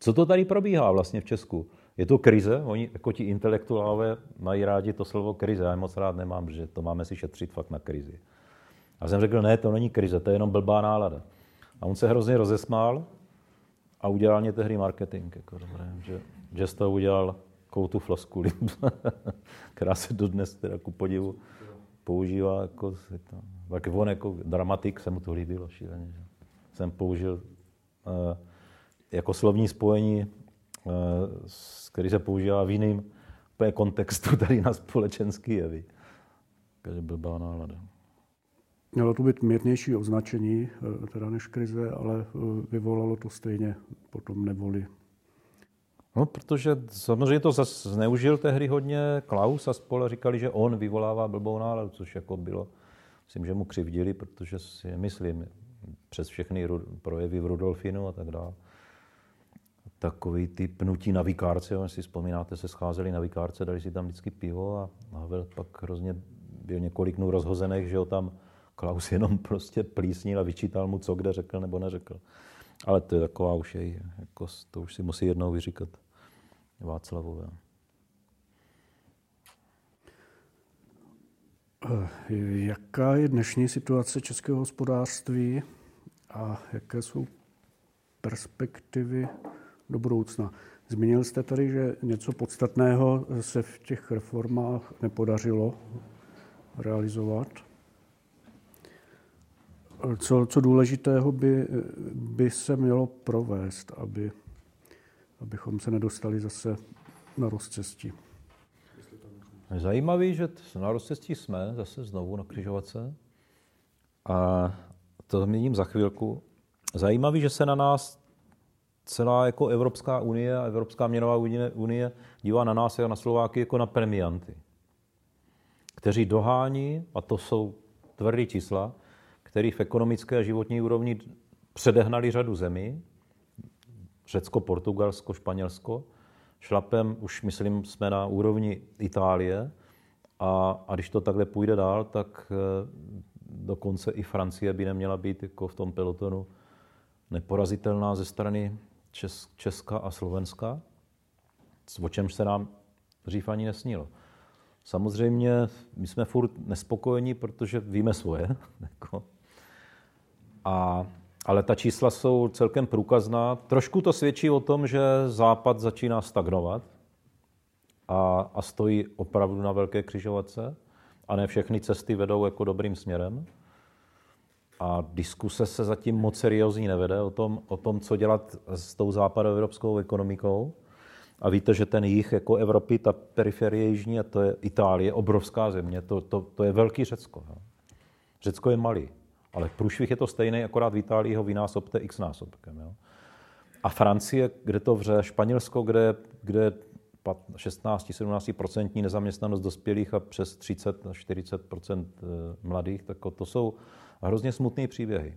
S2: co to tady probíhá vlastně v Česku? Je to krize? Oni, jako ti intelektuálové, mají rádi to slovo krize. Já moc rád nemám, že to máme si šetřit fakt na krizi. A jsem řekl, ne, to není krize, to je jenom blbá nálada. A on se hrozně rozesmál a udělal mě tehdy marketing. Jako dobré, že že z toho udělal koutu floskuli, *laughs* která se dodnes teda ku podivu používá jako, tak on jako dramatik se mu to líbilo šíleně. Že? Jsem použil uh, jako slovní spojení, který se používá v jiném kontextu tady na společenský jevy. Takže blbá nálada.
S1: Mělo to být mírnější označení, eh, teda než krize, ale vyvolalo to stejně potom nevoli
S2: No, protože samozřejmě to zase zneužil tehdy hodně Klaus a spole říkali, že on vyvolává blbou náladu, což jako bylo, myslím, že mu křivdili, protože si myslím, přes všechny projevy v Rudolfinu a tak dále. Takový ty pnutí na vikárce, si vzpomínáte, se scházeli na vikárce, dali si tam vždycky pivo a Havel pak hrozně byl několik dnů rozhozených, že ho tam Klaus jenom prostě plísnil a vyčítal mu, co kde řekl nebo neřekl. Ale to je taková už je, jako, to už si musí jednou vyříkat. Václavové.
S1: Eh, jaká je dnešní situace českého hospodářství a jaké jsou perspektivy do budoucna? Zmínil jste tady, že něco podstatného se v těch reformách nepodařilo realizovat. Co, co důležitého by, by se mělo provést, aby abychom se nedostali zase na rozcestí.
S2: Zajímavý, že na rozcestí jsme zase znovu na křižovatce. A to změním za chvilku. Zajímavý, že se na nás celá jako Evropská unie a Evropská měnová unie dívá na nás a na Slováky jako na premianty, kteří dohání, a to jsou tvrdý čísla, který v ekonomické a životní úrovni předehnali řadu zemí, Řecko, Portugalsko, Španělsko. Šlapem už, myslím, jsme na úrovni Itálie a, a když to takhle půjde dál, tak eh, dokonce i Francie by neměla být jako v tom pelotonu neporazitelná ze strany Čes, Česka a Slovenska, o čemž se nám dřív ani nesnilo. Samozřejmě my jsme furt nespokojení, protože víme svoje. *laughs* Jako. A ale ta čísla jsou celkem průkazná. Trošku to svědčí o tom, že Západ začíná stagnovat a, a stojí opravdu na velké křižovatce a ne všechny cesty vedou jako dobrým směrem. A diskuse se zatím moc seriózní nevede o tom, o tom, co dělat s tou západoevropskou ekonomikou. A víte, že ten jich jako Evropy, ta periferie jižní, a to je Itálie, obrovská země, to, to, to je velký Řecko. No. Řecko je malý. Ale průšvih je to stejný, akorát v Itálii ho vynásobte x násobkem. Jo? A Francie, kde to vře, Španělsko, kde, kde 16-17% nezaměstnanost dospělých a přes 30 40 eh, mladých, tak to jsou hrozně smutné příběhy.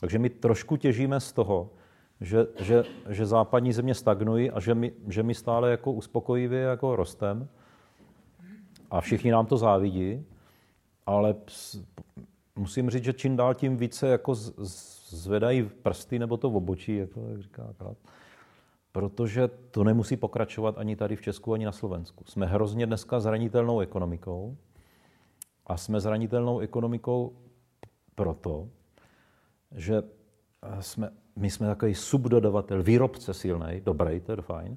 S2: Takže my trošku těžíme z toho, že, že, že západní země stagnují a že my, že my stále jako uspokojivě jako rostem a všichni nám to závidí, ale musím říct, že čím dál tím více jako zvedají prsty nebo to v obočí, jako jak říká krát. Protože to nemusí pokračovat ani tady v Česku, ani na Slovensku. Jsme hrozně dneska zranitelnou ekonomikou A jsme zranitelnou ekonomikou proto, že jsme, my jsme takový subdodavatel, výrobce silný, dobrý, to je fajn.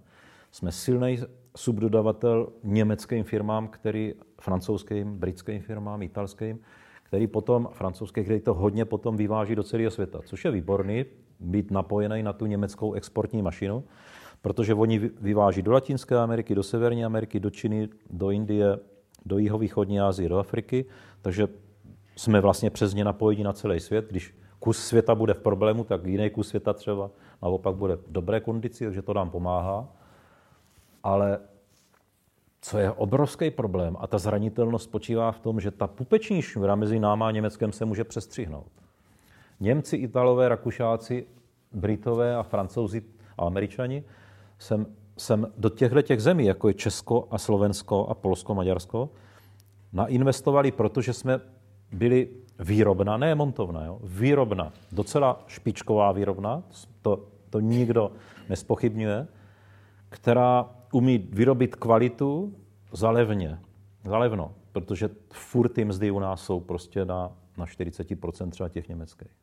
S2: Jsme silný subdodavatel německým firmám, který, francouzským, britským firmám, italským, který potom, francouzský, který to hodně potom vyváží do celého světa, což je výborný, být napojený na tu německou exportní mašinu, protože oni vyváží do Latinské Ameriky, do Severní Ameriky, do Číny, do Indie, do jihovýchodní Asie, do Afriky, takže jsme vlastně přes ně napojeni na celý svět. Když kus světa bude v problému, tak jiný kus světa třeba naopak bude v dobré kondici, takže to nám pomáhá. Ale co je obrovský problém a ta zranitelnost spočívá v tom, že ta pupeční šňůra mezi náma a Německem se může přestřihnout. Němci, Italové, Rakušáci, Britové a Francouzi a Američani sem, sem do těchto těch zemí, jako je Česko a Slovensko a Polsko, Maďarsko, nainvestovali, protože jsme byli výrobna, ne montovna, jo, výrobna, docela špičková výrobna, to, to nikdo nespochybňuje, která umí vyrobit kvalitu zalevně, zalevno, protože furt ty mzdy u nás jsou prostě na, na 40% třeba těch německých.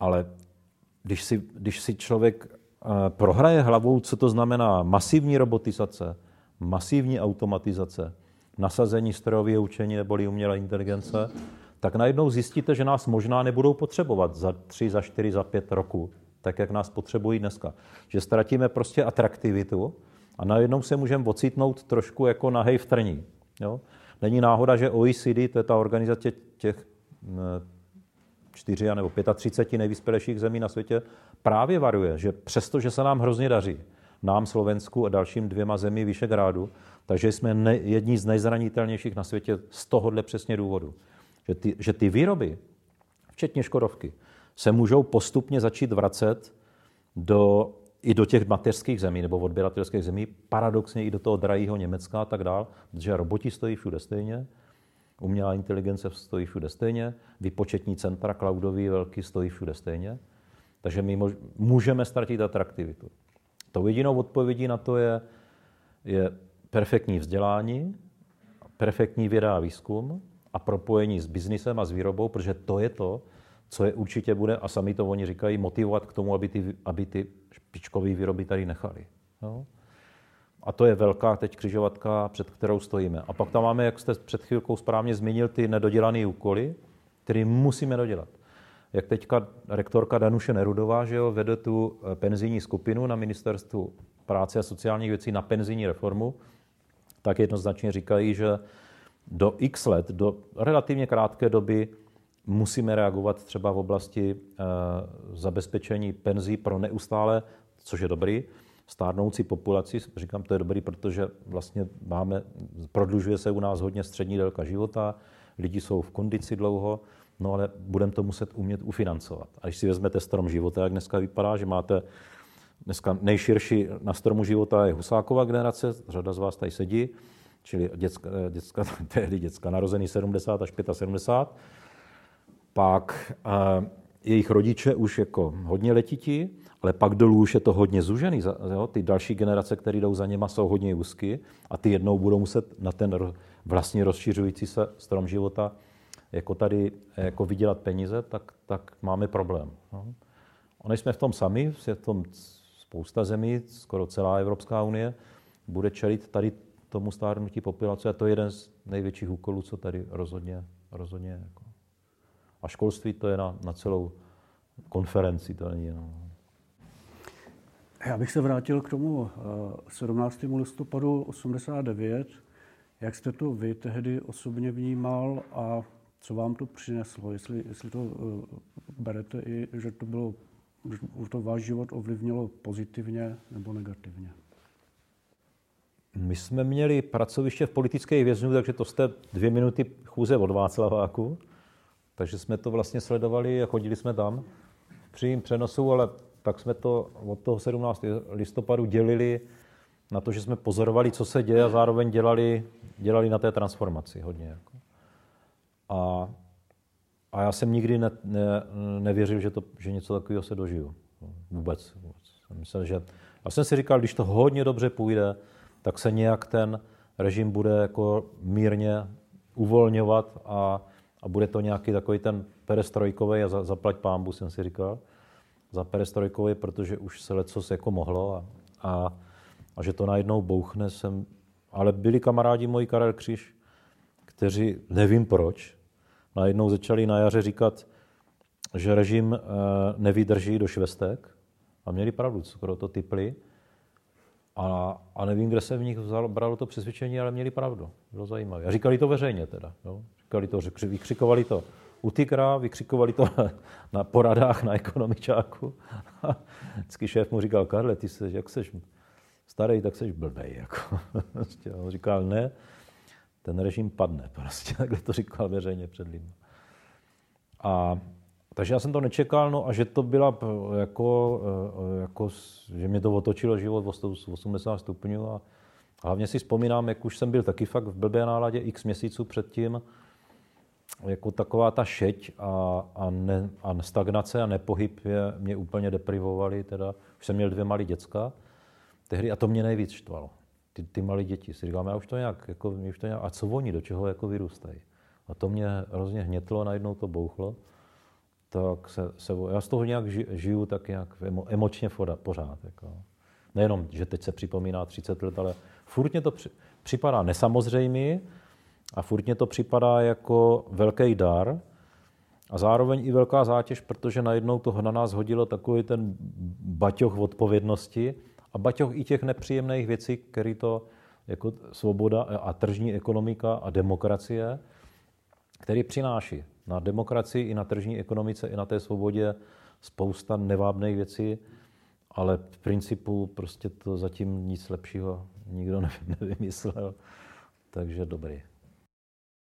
S2: Ale když si, když si člověk uh, prohraje hlavou, co to znamená masivní robotizace, masivní automatizace, nasazení strojového učení neboli umělé inteligence, tak najednou zjistíte, že nás možná nebudou potřebovat za tři, za čtyři, za pět roku, tak jak nás potřebují dneska. Že ztratíme prostě atraktivitu a najednou se můžeme ocitnout trošku jako nahej v trní. Jo? Není náhoda, že OECD, to je ta organizace těch 4 nebo 35 nejvyspělejších zemí na světě, právě varuje, že přesto, že se nám hrozně daří, nám, Slovensku a dalším dvěma zemí Vyšegrádu, takže jsme ne, jedni z nejzranitelnějších na světě z tohohle přesně důvodu. Že ty, že ty výroby, včetně Škodovky, se můžou postupně začít vracet do, i do těch mateřských zemí nebo odběratelských zemí, paradoxně i do toho drahého Německa a tak dál, protože roboti stojí všude stejně, umělá inteligence stojí všude stejně, vypočetní centra cloudový velký stojí všude stejně, takže my můžeme ztratit atraktivitu. Tou jedinou odpovědí na to je, je perfektní vzdělání, perfektní věda a výzkum a propojení s biznisem a s výrobou, protože to je to, co je určitě bude, a sami to oni říkají, motivovat k tomu, aby ty, aby ty špičkové výroby tady nechali. No? A to je velká teď křižovatka, před kterou stojíme. A pak tam máme, jak jste před chvilkou správně zmínil, ty nedodělané úkoly, které musíme dodělat. Jak teďka rektorka Danuše Nerudová, že jo, vede tu eh, penzijní skupinu na ministerstvu práce a sociálních věcí na penzijní reformu, tak jednoznačně říkají, že do x let, do relativně krátké doby musíme reagovat třeba v oblasti e, zabezpečení penzí pro neustále, což je dobrý, stárnoucí populaci. Říkám, to je dobrý, protože vlastně máme, prodlužuje se u nás hodně střední délka života, lidi jsou v kondici dlouho, no ale budeme to muset umět ufinancovat. A když si vezmete strom života, jak dneska vypadá, že máte dneska nejširší na stromu života je Husáková generace, řada z vás tady sedí, čili děcka, děcka, *laughs* tehdy děcka narozený 70 až 75, pak uh, jejich rodiče už jako hodně letití, ale pak dolů už je to hodně zužený. Jo? Ty další generace, které jdou za něma, jsou hodně úzky a ty jednou budou muset na ten vlastně rozšiřující se strom života jako tady jako vydělat peníze, tak, tak máme problém. No. Oni jsme v tom sami, v tom spousta zemí, skoro celá Evropská unie, bude čelit tady tomu stárnutí populace a to je jeden z největších úkolů, co tady rozhodně, rozhodně jako. A školství to je na, na celou konferenci, to není jenom.
S1: Já bych se vrátil k tomu 17. Eh, listopadu 89. Jak jste to vy tehdy osobně vnímal a co vám to přineslo? Jestli, jestli to uh, berete i, že to bylo, to váš život ovlivnilo pozitivně nebo negativně?
S2: My jsme měli pracoviště v politické věznu, takže to jste dvě minuty chůze od Václaváku. Takže jsme to vlastně sledovali a chodili jsme tam v přímém přenosu, ale tak jsme to od toho 17. listopadu dělili na to, že jsme pozorovali, co se děje a zároveň dělali, dělali na té transformaci hodně. Jako. A, a já jsem nikdy ne, ne, nevěřil, že, to, že něco takového se dožiju. Vůbec. vůbec. Myslel, že, já jsem si říkal, když to hodně dobře půjde, tak se nějak ten režim bude jako mírně uvolňovat a, a bude to nějaký takový ten perestrojkový a za, zaplať pámbu, jsem si říkal. Za perestrojkový, protože už se lecos jako mohlo a, a, a že to najednou bouchne, jsem... Ale byli kamarádi moji Karel Křiž, kteří, nevím proč, najednou začali na jaře říkat, že režim eh, nevydrží do švestek a měli pravdu, skoro to typli. A, a nevím, kde se v nich vzalo, bralo to přesvědčení, ale měli pravdu. Bylo zajímavé. A říkali to veřejně teda. Jo? Říkali to, vykřikovali to u Tigra, vykřikovali to *laughs* na poradách na ekonomičáku. *laughs* Vždycky šéf mu říkal, Karle, ty jsi, jak seš starý, tak seš blbej. Jako. *laughs* Prostě on říkal, ne, ten režim padne. *laughs* Prostě takhle to říkal veřejně před lidmi. A takže já jsem to nečekal, no a že to byla jako, eh, jako že mě to otočilo život o 80 stupňů a hlavně si vzpomínám, jak už jsem byl taky fakt v blbé náladě x měsíců předtím, jako taková ta šeť a, a, ne, a stagnace a nepohyb je, mě úplně deprivovali, teda už jsem měl dvě malé děcka tehdy a to mě nejvíc štvalo. Ty, ty malé děti. Si říkám, já už to nějak, jako, už to nějak, a co oni, do čeho jako vyrůstají. A to mě hrozně hnětlo, najednou to bouchlo tak se, se, já z toho nějak žiju tak nějak emo, emočně pořád. Jako. Nejenom, že teď se připomíná 30 let, ale furt mě to při, připadá nesamozřejmý a furt mě to připadá jako velký dar a zároveň i velká zátěž, protože najednou to na nás hodilo takový ten baťoch odpovědnosti a baťoch i těch nepříjemných věcí, který to jako svoboda a tržní ekonomika a demokracie, který přináší na demokracii, i na tržní ekonomice, i na té svobodě spousta nevábných věcí, ale v principu prostě to zatím nic lepšího nikdo *laughs* nevymyslel, takže dobrý.